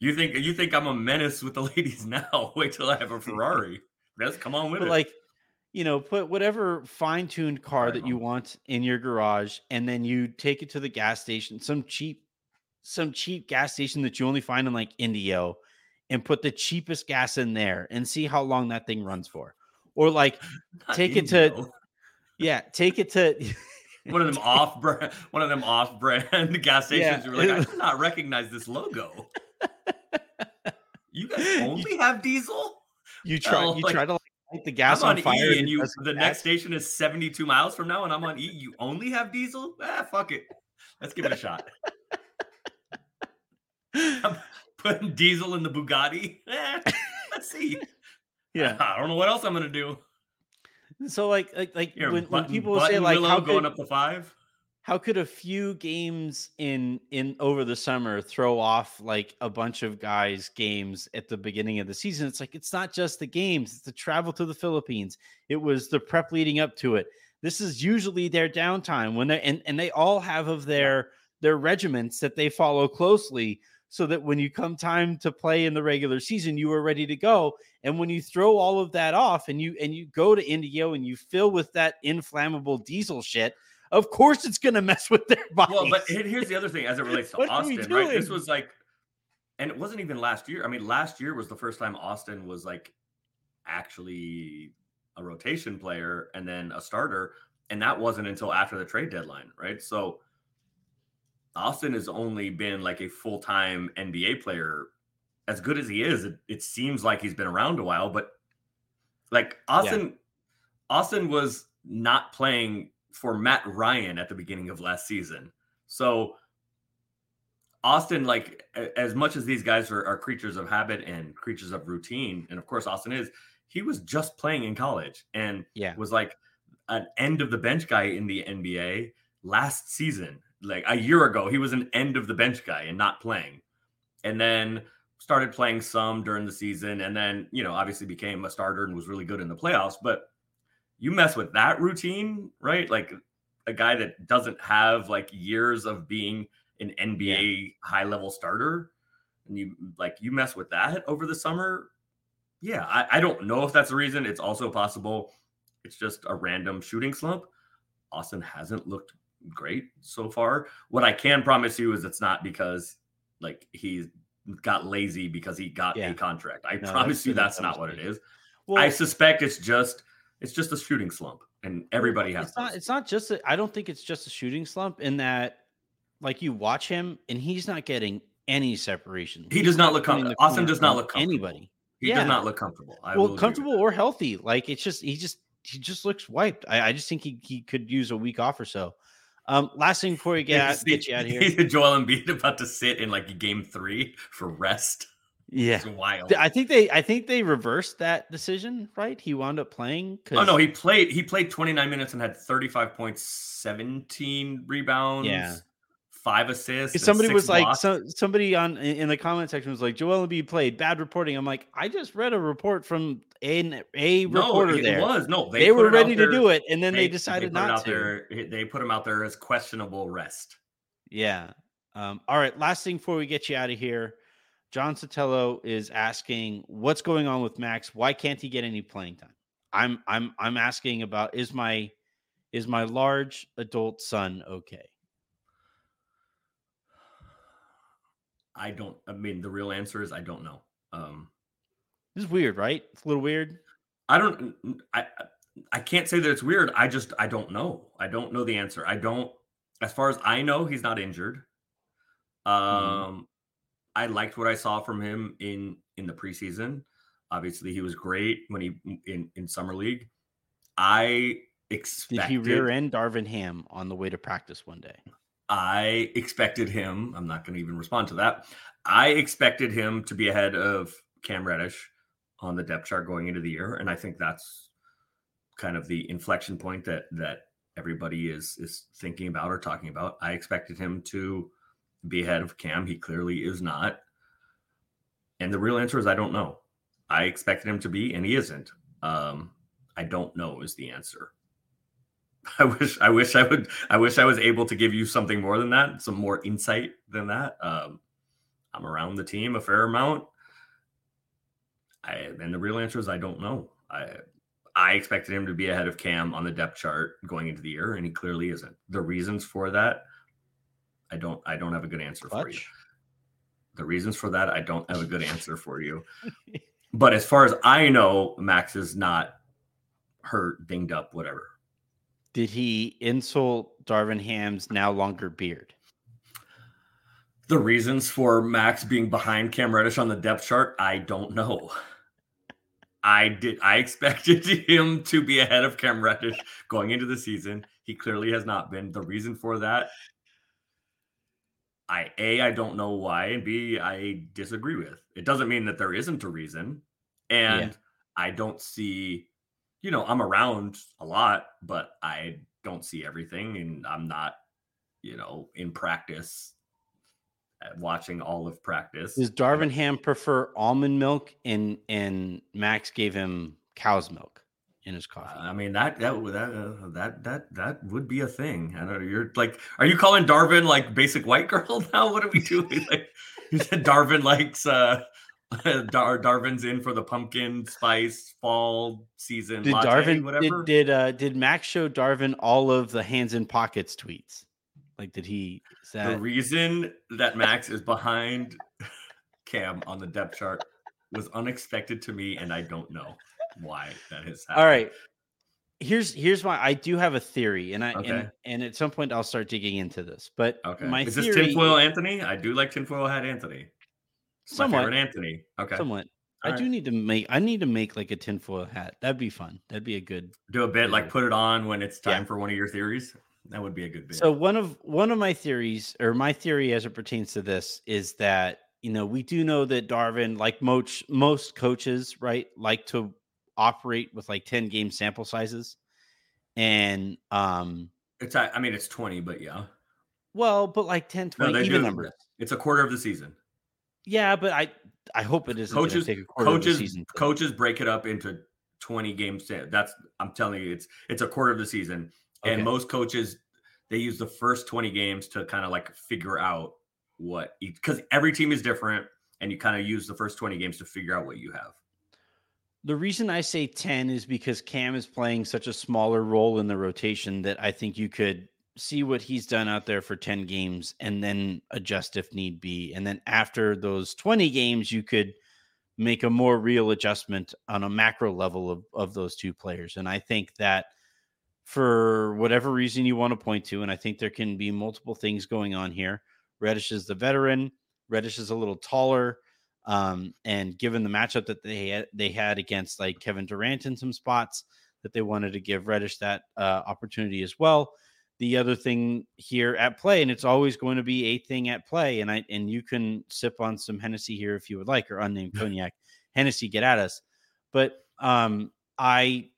Speaker 5: you think you think I'm a menace with the ladies now? Wait till I have a Ferrari. Yes, come on with
Speaker 4: but
Speaker 5: it.
Speaker 4: like you know put whatever fine-tuned car
Speaker 5: Right
Speaker 4: that you want in your garage and then you take it to the gas station some cheap some cheap gas station that you only find in like indio and put the cheapest gas in there and see how long that thing runs for or like
Speaker 5: Not
Speaker 4: take it to yeah take it to
Speaker 5: one of them off brand one of them off brand gas
Speaker 4: Yeah.
Speaker 5: stations. You were like, I do not recognize this logo. You guys only have diesel?
Speaker 4: you try
Speaker 5: Hell,
Speaker 4: you
Speaker 5: like,
Speaker 4: try to like light the gas
Speaker 5: I'm
Speaker 4: on,
Speaker 5: on,
Speaker 4: fire
Speaker 5: E and you the
Speaker 4: gas.
Speaker 5: next station is 72 miles from now, and I'm on E. You only have diesel? Ah, fuck it. Let's give it a shot. Putting diesel in the Bugatti. Eh, let's see.
Speaker 4: yeah
Speaker 5: I don't know what else I'm gonna do.
Speaker 4: so like like like
Speaker 5: Here,
Speaker 4: when, when people say like how
Speaker 5: going
Speaker 4: could,
Speaker 5: up to five.
Speaker 4: how could a few games in in over the summer throw off like a bunch of guys games at the beginning of the season it's like it's not just the games it's the travel to the philippines it was the prep leading up to it this is usually their downtime when they and, and they all have of their their regiments that they follow closely so that when you come time to play in the regular season you are ready to go and when you throw all of that off and you and you go to indio and you fill with that inflammable diesel shit of course it's going to mess with their body
Speaker 5: Well, but here's the other thing as it relates to
Speaker 4: What are we
Speaker 5: Austin, right? This was like, and it wasn't even last year. I mean, last year was the first time Austin was like actually a rotation player and then a starter. And that wasn't until after the trade deadline, right? So Austin has only been like a full time NBA player. As good as he is, it, it seems like he's been around a while, but like Austin, Austin was not playing for Matt Ryan at the beginning of last season. So Austin, like as much as these guys are, are creatures of habit and creatures of routine, and of course Austin is, he was just playing in college and
Speaker 4: Yeah.
Speaker 5: was like an end of the bench guy in the NBA last season. Like a year ago, he was an end of the bench guy and not playing. And then started playing some during the season and then, you know, obviously became a starter and was really good in the playoffs, but you mess with that routine, right? Like a guy that doesn't have like years of being an NBA high level starter, and you like you mess with that over the summer. Yeah, I, I don't know if that's the reason. It's also possible it's just a random shooting slump. Austin hasn't looked great so far. What I can promise you is it's not because like he's got lazy because he got
Speaker 4: Yeah.
Speaker 5: a contract. I
Speaker 4: No,
Speaker 5: promise
Speaker 4: that's
Speaker 5: you that's not what it is.
Speaker 4: Well,
Speaker 5: I suspect it's just it's just a shooting slump, and everybody has.
Speaker 4: it's not it's not just I don't think it's just a shooting slump in that like you watch him and he's not getting any separation.
Speaker 5: He
Speaker 4: He's
Speaker 5: does not look comfortable. Austin does not look comfortable.
Speaker 4: anybody.
Speaker 5: He
Speaker 4: Yeah.
Speaker 5: does not look comfortable. I
Speaker 4: well, comfortable or healthy. Like it's just he just he just looks wiped. I, I just think he, he could use a week off or so. Um, last thing before we get out,
Speaker 5: See-
Speaker 4: get you out of here.
Speaker 5: Joel Embiid about to sit in like game three for rest.
Speaker 4: Yeah,
Speaker 5: It's wild.
Speaker 4: I think they I think they reversed that decision. Right, he wound up playing.
Speaker 5: Oh no, he played. He played 29 minutes and had 35 points, 17 rebounds,
Speaker 4: Yeah.
Speaker 5: Five assists.
Speaker 4: somebody was like so, somebody on in the comment section was like Joel Embiid played bad reporting. I'm like I just read a report from a a
Speaker 5: no,
Speaker 4: reporter
Speaker 5: it
Speaker 4: there.
Speaker 5: was no.
Speaker 4: They,
Speaker 5: put
Speaker 4: were ready to
Speaker 5: there-
Speaker 4: do it, and then they, decided
Speaker 5: put it
Speaker 4: not to.
Speaker 5: There, they put him out there as questionable rest.
Speaker 4: Yeah. Um, all right. Last thing before we get you out of here, John Sotelo is asking what's going on with Max. Why can't he get any playing time? I'm I'm I'm asking about is my is my large adult son okay?
Speaker 5: I don't. I mean, the real answer is I don't know. Um,
Speaker 4: This is weird, right? It's a little weird.
Speaker 5: I don't. I I- can't say that it's weird. I just I don't know. I don't know the answer. I don't. As far as I know, he's not injured. Um, I liked what I saw from him in in the preseason. Obviously, he was great when he in in summer league. I expected
Speaker 4: Did he rear end Darvin Ham on the way to practice one day?
Speaker 5: I expected him. I'm not going to even respond to that. I expected him to be ahead of Cam Reddish on the depth chart going into the year, and I think that's kind of the inflection point that that everybody is is thinking about or talking about. I expected him to be ahead of Cam. He clearly is not. And the real answer is I don't know. I expected him to be, and he isn't. Um, I don't know is the answer. I wish I wish I would I wish I was able to give you something more than that, some more insight than that. Um, I'm around the team a fair amount. I and the real answer is I don't know. I I expected him to be ahead of Cam on the depth chart going into the year, and he clearly isn't. The reasons for that, I don't I don't have a good answer Klutch. for you. The reasons for that, I don't have a good answer for you. but as far as I know, Max is not hurt, dinged up, whatever.
Speaker 4: Did he insult Darvin Ham's now longer beard?
Speaker 5: The reasons for Max being behind Cam Reddish on the depth chart, I don't know. I did. I expected him to be ahead of Cam Reddish going into the season. He clearly has not been. The reason for that, I a I don't know why, and b I disagree with. It doesn't mean that there isn't a reason, and yeah. I don't see. You know, I'm around a lot, but I don't see everything, and I'm not, you know, in practice watching all of practice.
Speaker 4: Does Darvin Ham prefer almond milk and and Max gave him cow's milk in his coffee?
Speaker 5: I mean that that that uh, that that that would be a thing. I don't know. You're like, are you calling Darvin like basic white girl now? What are we doing? like you said, Darvin likes uh Dar- Darvin's in for the pumpkin spice fall season.
Speaker 4: Did latte, Darvin whatever? Did did, uh, did Max show Darvin all of the hands in pockets tweets? Like, did he?
Speaker 5: That... The reason that Max is behind Cam on the depth chart was unexpected to me, and I don't know why that has happened.
Speaker 4: All right, here's here's why I do have a theory, and I okay. and, and at some point I'll start digging into this. But
Speaker 5: okay, my is theory, this tinfoil Anthony? I do like tinfoil hat Anthony. It's somewhat, my favorite Anthony. Okay,
Speaker 4: somewhat. All I right. do need to make. I need to make like a tinfoil hat. That'd be fun. That'd be a good.
Speaker 5: Do a bit like put it on when it's time yeah. for one of your theories. That would be a good bit.
Speaker 4: So one of one of my theories, or my theory as it pertains to this, is that you know we do know that Darvin, like most most coaches, right, like to operate with like ten game sample sizes, and um,
Speaker 5: it's I mean it's twenty, but yeah.
Speaker 4: Well, but like 10, 20, no, even do, numbers.
Speaker 5: It's a quarter of the season.
Speaker 4: Yeah, but I I hope it isn't
Speaker 5: coaches. coaches coaches break it up into twenty games. That's I'm telling you, it's it's a quarter of the season. Okay. And most coaches, they use the first 20 games to kind of like figure out what because every team is different and you kind of use the first 20 games to figure out what you have.
Speaker 4: The reason I say 10 is because Cam is playing such a smaller role in the rotation that I think you could see what he's done out there for 10 games and then adjust if need be. And then after those 20 games, you could make a more real adjustment on a macro level of, of those two players. And I think that for whatever reason you want to point to. And I think there can be multiple things going on here. Reddish is the veteran. Reddish is a little taller. Um, and given the matchup that they had, they had against like Kevin Durant in some spots, that they wanted to give Reddish that uh, opportunity as well. The other thing here at play, and it's always going to be a thing at play, and I and you can sip on some Hennessy here if you would like, or unnamed cognac. Hennessy, get at us. But um, I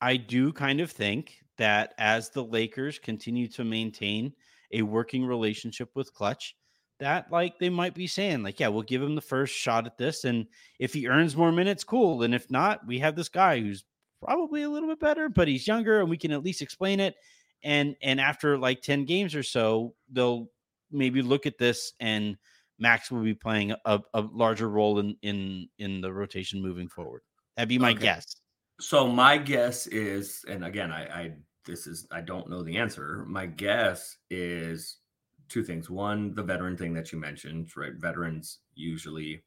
Speaker 4: I do kind of think that as the Lakers continue to maintain a working relationship with Klutch that like they might be saying, like, yeah, we'll give him the first shot at this. And if he earns more minutes, cool. And if not, we have this guy who's probably a little bit better, but he's younger and we can at least explain it. And and after like 10 games or so, they'll maybe look at this and Max will be playing a, a larger role in in in the rotation moving forward. That'd be my okay. guess.
Speaker 5: So my guess is, and again, I, I this is I don't know the answer. My guess is two things. One, the veteran thing that you mentioned, right? Veterans usually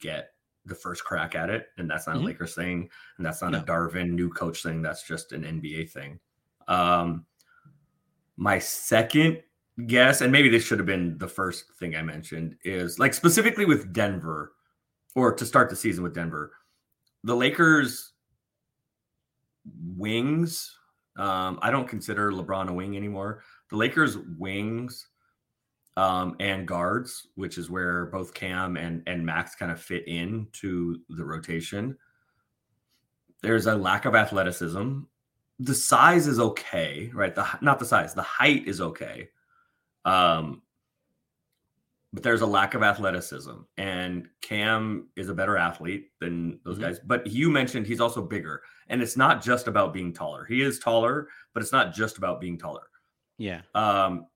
Speaker 5: get the first crack at it, and that's not mm-hmm. a Lakers thing, and that's not no. a Darvin new coach thing. That's just an NBA thing. Um, my second guess, and maybe this should have been the first thing I mentioned, is like specifically with Denver, or to start the season with Denver the Lakers wings. Um, I don't consider LeBron a wing anymore. The Lakers wings um, and guards, which is where both Cam and and Max kind of fit into the rotation. There's a lack of athleticism. The size is okay, right? The not the size, the height is okay. Um, but there's a lack of athleticism, and Cam is a better athlete than those
Speaker 4: Mhm.
Speaker 5: guys. But you mentioned he's also bigger, and it's not just about being taller. He is taller, but it's not just about being taller.
Speaker 4: Yeah.
Speaker 5: Um,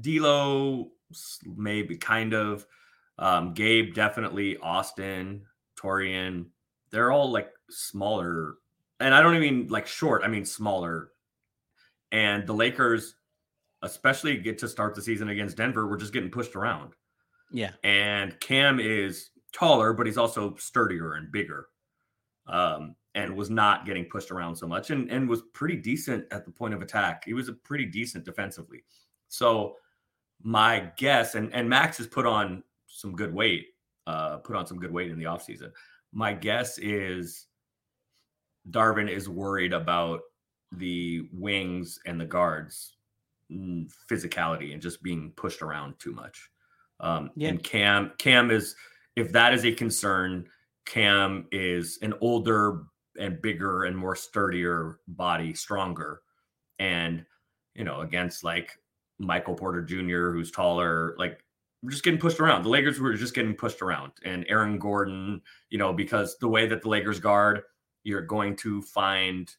Speaker 5: D'Lo, maybe kind of. Um, Gabe, definitely. Austin, Taurean, they're all like smaller, and I don't even mean like short. I mean smaller. And the Lakers, especially get to start the season against Denver, we're just getting pushed around.
Speaker 4: Yeah.
Speaker 5: And Cam is taller, but he's also sturdier and bigger. Um, and was not getting pushed around so much and, and was pretty decent at the point of attack. He was a pretty decent defensively. So my guess, and, and Max has put on some good weight, uh, put on some good weight in the offseason. My guess is Darvin is worried about the wings and the guards mm, physicality and just being pushed around too much. Um,
Speaker 4: Yeah.
Speaker 5: And Cam, Cam is, if that is a concern, Cam is an older and bigger and more sturdier body, stronger, and you know against like Michael Porter Jr., who's taller, like we're just getting pushed around. The Lakers were just getting pushed around, and Aaron Gordon, you know, because the way that the Lakers guard, you're going to find,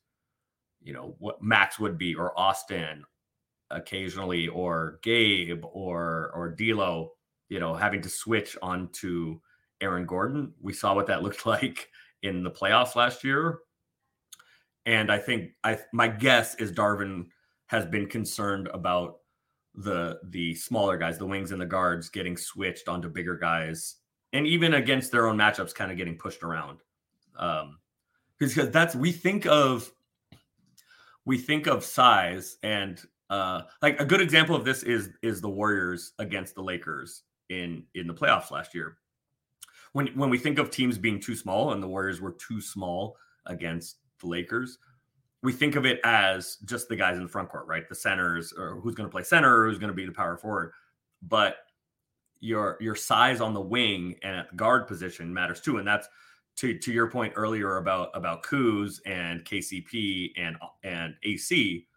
Speaker 5: you know, what Max would be or Austin occasionally, or Gabe or or D'Lo, you know, having to switch onto Aaron Gordon. We saw what that looked like in the playoffs last year. And I think I my guess is Darvin has been concerned about the the smaller guys, the wings and the guards getting switched onto bigger guys, and even against their own matchups, kind of getting pushed around. Um, because that's we think of we think of size and uh like a good example of this is is the Warriors against the Lakers in in the playoffs last year. When when we think of teams being too small and the Warriors were too small against the Lakers, we think of it as just the guys in the front court, right? The centers or who's going to play center, or who's going to be the power forward. But your your size on the wing and at the guard position matters too. And that's to to your point earlier about about Kuz and KCP and and AC.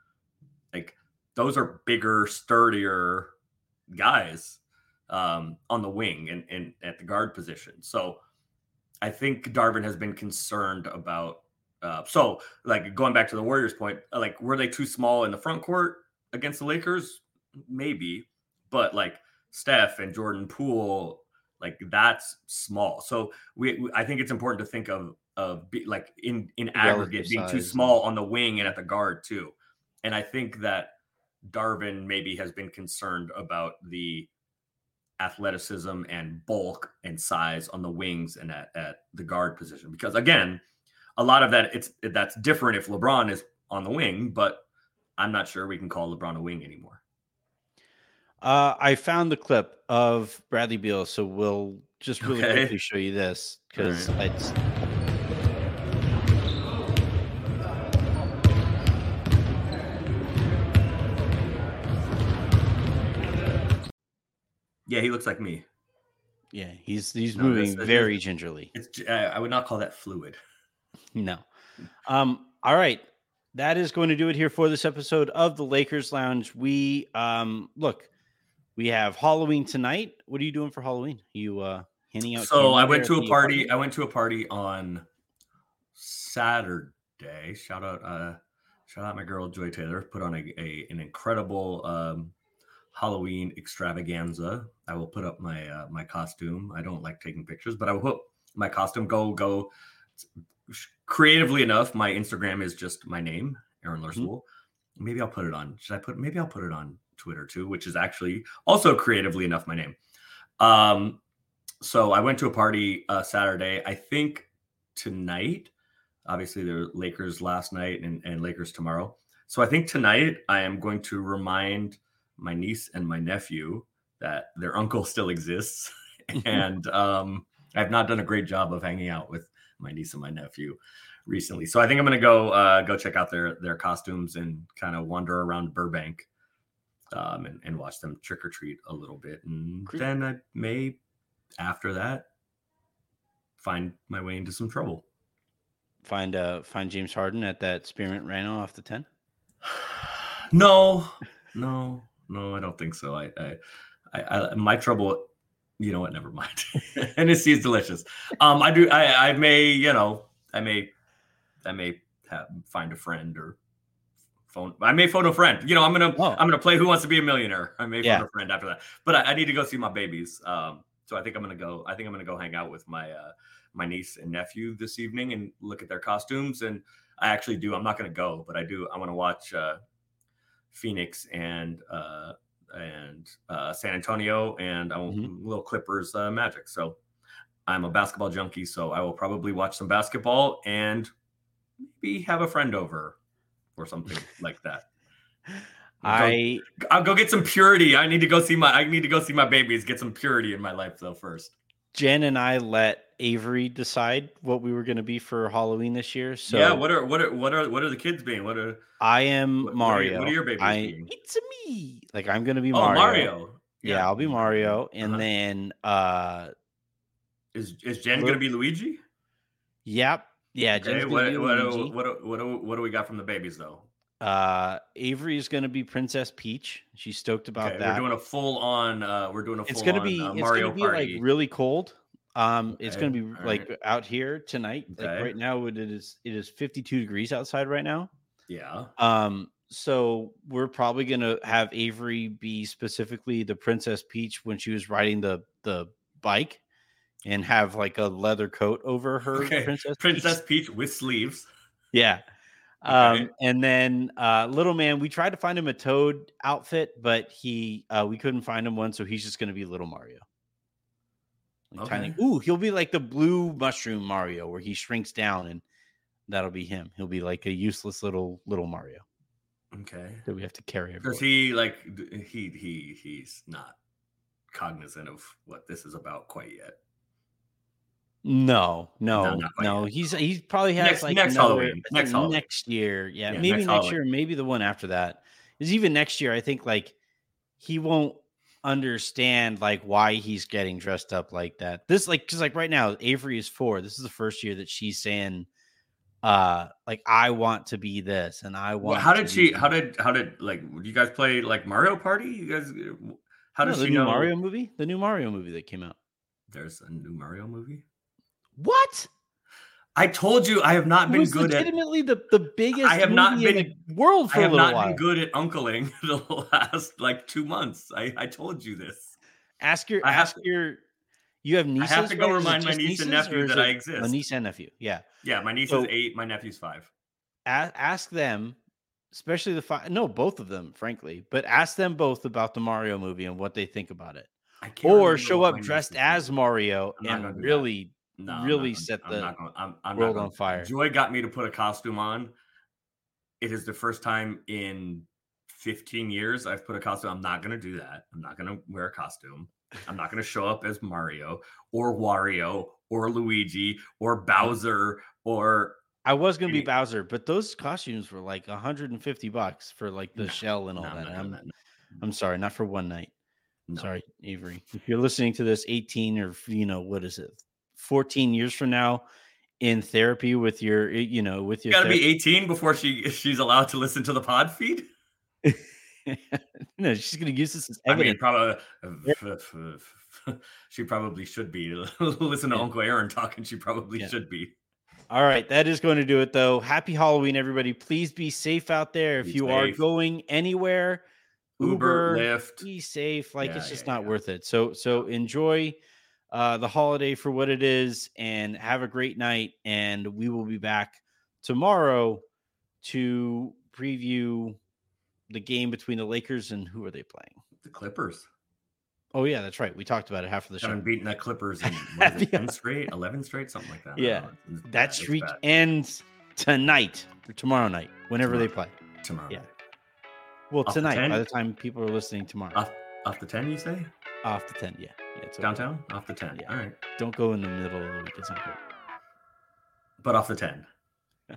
Speaker 5: Like those are bigger, sturdier guys um, on the wing and, and at the guard position. So I think Darvin has been concerned about. Uh, so, like going back to the Warriors' point, uh, like were they too small in the front court against the Lakers? Maybe, but like Steph and Jordan Poole, like that's small. So we, we- I think it's important to think of of be, like in in aggregate being too small on the wing and at the guard too. And I think that Darvin maybe has been concerned about the athleticism and bulk and size on the wings and at, at the guard position because again a lot of that it's that's different if lebron is on the wing but i'm not sure we can call lebron a wing anymore
Speaker 4: Uh, I found the clip of Bradley Beal, so we'll just really
Speaker 5: Okay.
Speaker 4: quickly show you this because
Speaker 5: Alright.
Speaker 4: it's
Speaker 5: yeah he looks like me
Speaker 4: yeah, he's he's
Speaker 5: No,
Speaker 4: moving very gingerly.
Speaker 5: it's uh, i would not call that fluid
Speaker 4: No. Um, all right. That is going to do it here for this episode of the Lakers Lounge. We um look, we have Halloween tonight. What are you doing for Halloween? You uh handing out
Speaker 5: so i went to a
Speaker 4: the
Speaker 5: party i went to a party on saturday. Shout out uh shout out my girl joy taylor put on a, a an incredible um halloween extravaganza. I will put up my uh, my costume. I don't like taking pictures but i will put my costume. Go go. Creatively enough my instagram is just my name aaron Larsuel. maybe i'll put it on. Should i put maybe i'll put it on twitter too which is actually also creatively enough my name um so I went to a party uh, Saturday. I think tonight, obviously, there are Lakers last night and, and Lakers tomorrow. So I think tonight I am going to remind my niece and my nephew that their uncle still exists. and um, I've not done a great job of hanging out with my niece and my nephew recently. So I think I'm gonna go uh, go check out their their costumes and kind of wander around Burbank um, and, and watch them trick or treat a little bit, and then I may after that find my way into some trouble.
Speaker 4: Find uh find James Harden at that spearmint rhino off the ten.
Speaker 5: No, no, no, I don't think so. I, I, I, I my trouble. You know what? Never mind. And Hennessy is delicious. Um, I do. I, I may. You know, I may, I may have, find a friend or phone. I may phone a friend. You know, I'm gonna.
Speaker 4: Oh.
Speaker 5: I'm gonna play Who Wants to Be a Millionaire. I may
Speaker 4: Yeah.
Speaker 5: phone a friend after that. But I, I need to go see my babies. Um, so I think I'm gonna go. I think I'm gonna go hang out with my uh, my niece and nephew this evening and look at their costumes. And I actually do. I'm not gonna go, but I do. I want to watch. Uh, Phoenix and uh, and uh, San Antonio and I want
Speaker 4: Mm-hmm.
Speaker 5: little Clippers uh, Magic. So I'm a basketball junkie, so I will probably watch some basketball and maybe have a friend over or something like that.
Speaker 4: I
Speaker 5: I'll go get some purity. I need to go see my I need to go see my babies. Get some purity in my life though first.
Speaker 4: Jen and I let Avery decide what we were going to be for Halloween this year. So
Speaker 5: yeah, what are what are what are what are the kids being? What are
Speaker 4: I am
Speaker 5: what-
Speaker 4: Mario.
Speaker 5: what are your babies
Speaker 4: I,
Speaker 5: being?
Speaker 4: It's me. Like I'm going to be
Speaker 5: Oh,
Speaker 4: Mario.
Speaker 5: Mario.
Speaker 4: Yeah,
Speaker 5: Yeah.
Speaker 4: I'll be Mario, and
Speaker 5: Uh-huh.
Speaker 4: then uh,
Speaker 5: is is Jen gonna be Luigi?
Speaker 4: yep, yeah.
Speaker 5: Okay,
Speaker 4: gonna
Speaker 5: what, what, what, what, what, do- we got from the babies though?
Speaker 4: Uh, Avery is going to be Princess Peach. She's stoked about
Speaker 5: Okay,
Speaker 4: that.
Speaker 5: we're doing a full on. Uh, we're doing a full
Speaker 4: it's gonna
Speaker 5: on,
Speaker 4: be
Speaker 5: uh,
Speaker 4: it's
Speaker 5: Mario
Speaker 4: gonna be
Speaker 5: Party.
Speaker 4: like really cold. Um, it's gonna be
Speaker 5: all
Speaker 4: like
Speaker 5: right.
Speaker 4: out here tonight. Like right now, it is it is 52 degrees outside right now.
Speaker 5: yeah.
Speaker 4: Um, so we're probably gonna have Avery be specifically the Princess Peach when she was riding the the bike, and have like a leather coat over her
Speaker 5: Okay.
Speaker 4: Princess Peach.
Speaker 5: Princess Peach with sleeves.
Speaker 4: Yeah.
Speaker 5: Okay.
Speaker 4: Um, and then uh, little man, we tried to find him a toad outfit, but he uh, we couldn't find him one, so he's just gonna be little Mario. Like tiny. Ooh, he'll be like the blue mushroom Mario, where he shrinks down, and that'll be him. He'll be like a useless little little Mario
Speaker 5: Okay.
Speaker 4: that we have to carry
Speaker 5: Because he like he he he's not cognizant of what this is about quite yet.
Speaker 4: No, no,
Speaker 5: not
Speaker 4: no. He's he's probably has
Speaker 5: Next-
Speaker 4: like
Speaker 5: next
Speaker 4: another-
Speaker 5: Halloween, next Halloween.
Speaker 4: next year. Yeah,
Speaker 5: Yeah,
Speaker 4: maybe
Speaker 5: next
Speaker 4: next, year, maybe the one after that. Is even next year. I think like he won't understand like why he's getting dressed up like that. This like because like right now Avery is four. This is the first year that she's saying, uh, like I want to be this and I want.
Speaker 5: Well, how did she? How did how did like you guys play like Mario Party? You guys, how
Speaker 4: No,
Speaker 5: does
Speaker 4: the
Speaker 5: she
Speaker 4: new
Speaker 5: know?
Speaker 4: Mario movie? The new Mario movie that came out.
Speaker 5: There's a new Mario movie.
Speaker 4: What?
Speaker 5: I told you I have not been
Speaker 4: was
Speaker 5: good at.
Speaker 4: legitimately the, the biggest
Speaker 5: I have not
Speaker 4: movie in
Speaker 5: been-
Speaker 4: the world for
Speaker 5: I
Speaker 4: a
Speaker 5: have
Speaker 4: little
Speaker 5: not
Speaker 4: while.
Speaker 5: been good at uncling the last like two months. I I told you this.
Speaker 4: Ask your
Speaker 5: I have
Speaker 4: ask your you have nieces.
Speaker 5: I have to go
Speaker 4: right?
Speaker 5: Remind my niece and nephew that I exist.
Speaker 4: A niece and nephew, yeah.
Speaker 5: Yeah, my niece
Speaker 4: So-
Speaker 5: is eight. My nephew's five.
Speaker 4: A- ask them, especially the five. No, both of them, frankly, but ask them both about the Mario movie and what they think about it,
Speaker 5: I can't
Speaker 4: or show up dressed as. Mario
Speaker 5: I'm
Speaker 4: and
Speaker 5: do that.
Speaker 4: really,
Speaker 5: No, I'm not
Speaker 4: really
Speaker 5: gonna-
Speaker 4: set
Speaker 5: I'm
Speaker 4: the
Speaker 5: not gonna- I'm, I'm
Speaker 4: world
Speaker 5: not
Speaker 4: on fire.
Speaker 5: Joy got me to put a costume on. It is the first time in 15 years I've put a costume. I'm not gonna do that. I'm not gonna wear a costume. I'm not gonna show up as Mario or Wario or Luigi or Bowser or
Speaker 4: I was gonna be Bowser, but those costumes were like 150 bucks for like the
Speaker 5: No,
Speaker 4: shell and all
Speaker 5: no,
Speaker 4: that. I'm,
Speaker 5: that.
Speaker 4: I'm sorry, not for one night.
Speaker 5: No.
Speaker 4: Sorry, Avery. If you're listening to this 18 or you know what is it, 14 years from now, in therapy with your, you know, with
Speaker 5: You
Speaker 4: your
Speaker 5: gotta be 18 before she she's allowed to listen to the pod feed.
Speaker 4: no, she's gonna use this as
Speaker 5: I mean, probably uh, she probably should be. Listen to
Speaker 4: Yeah.
Speaker 5: Uncle Aaron talking. She probably
Speaker 4: Yeah.
Speaker 5: should be.
Speaker 4: All right, that is going to do it though. Happy Halloween, everybody. Please be safe out there. If
Speaker 5: Be
Speaker 4: you are going anywhere,
Speaker 5: Uber,
Speaker 4: Uber,
Speaker 5: Lyft.
Speaker 4: be safe. Like it's just
Speaker 5: yeah,
Speaker 4: not
Speaker 5: yeah.
Speaker 4: worth it. So so enjoy uh the holiday for what it is and have a great night. And we will be back tomorrow to preview the game between the Lakers and who are they playing?
Speaker 5: The Clippers
Speaker 4: Oh yeah, that's right. We talked about it half of the show.
Speaker 5: haven't beaten the Clippers in what is it,
Speaker 4: Yeah.
Speaker 5: 10 straight, 11 straight, something like that.
Speaker 4: Yeah.
Speaker 5: It's bad,
Speaker 4: That streak ends tonight or tomorrow night, whenever they play.
Speaker 5: tomorrow.
Speaker 4: Yeah. Well,
Speaker 5: Off
Speaker 4: tonight, by the time people are listening tomorrow,
Speaker 5: Off, off the 10, you say?
Speaker 4: Off the 10. Yeah. yeah it's okay.
Speaker 5: Downtown? Off the 10.
Speaker 4: Yeah.
Speaker 5: All right.
Speaker 4: Don't go in the middle of the week. It's not good.
Speaker 5: but off the ten.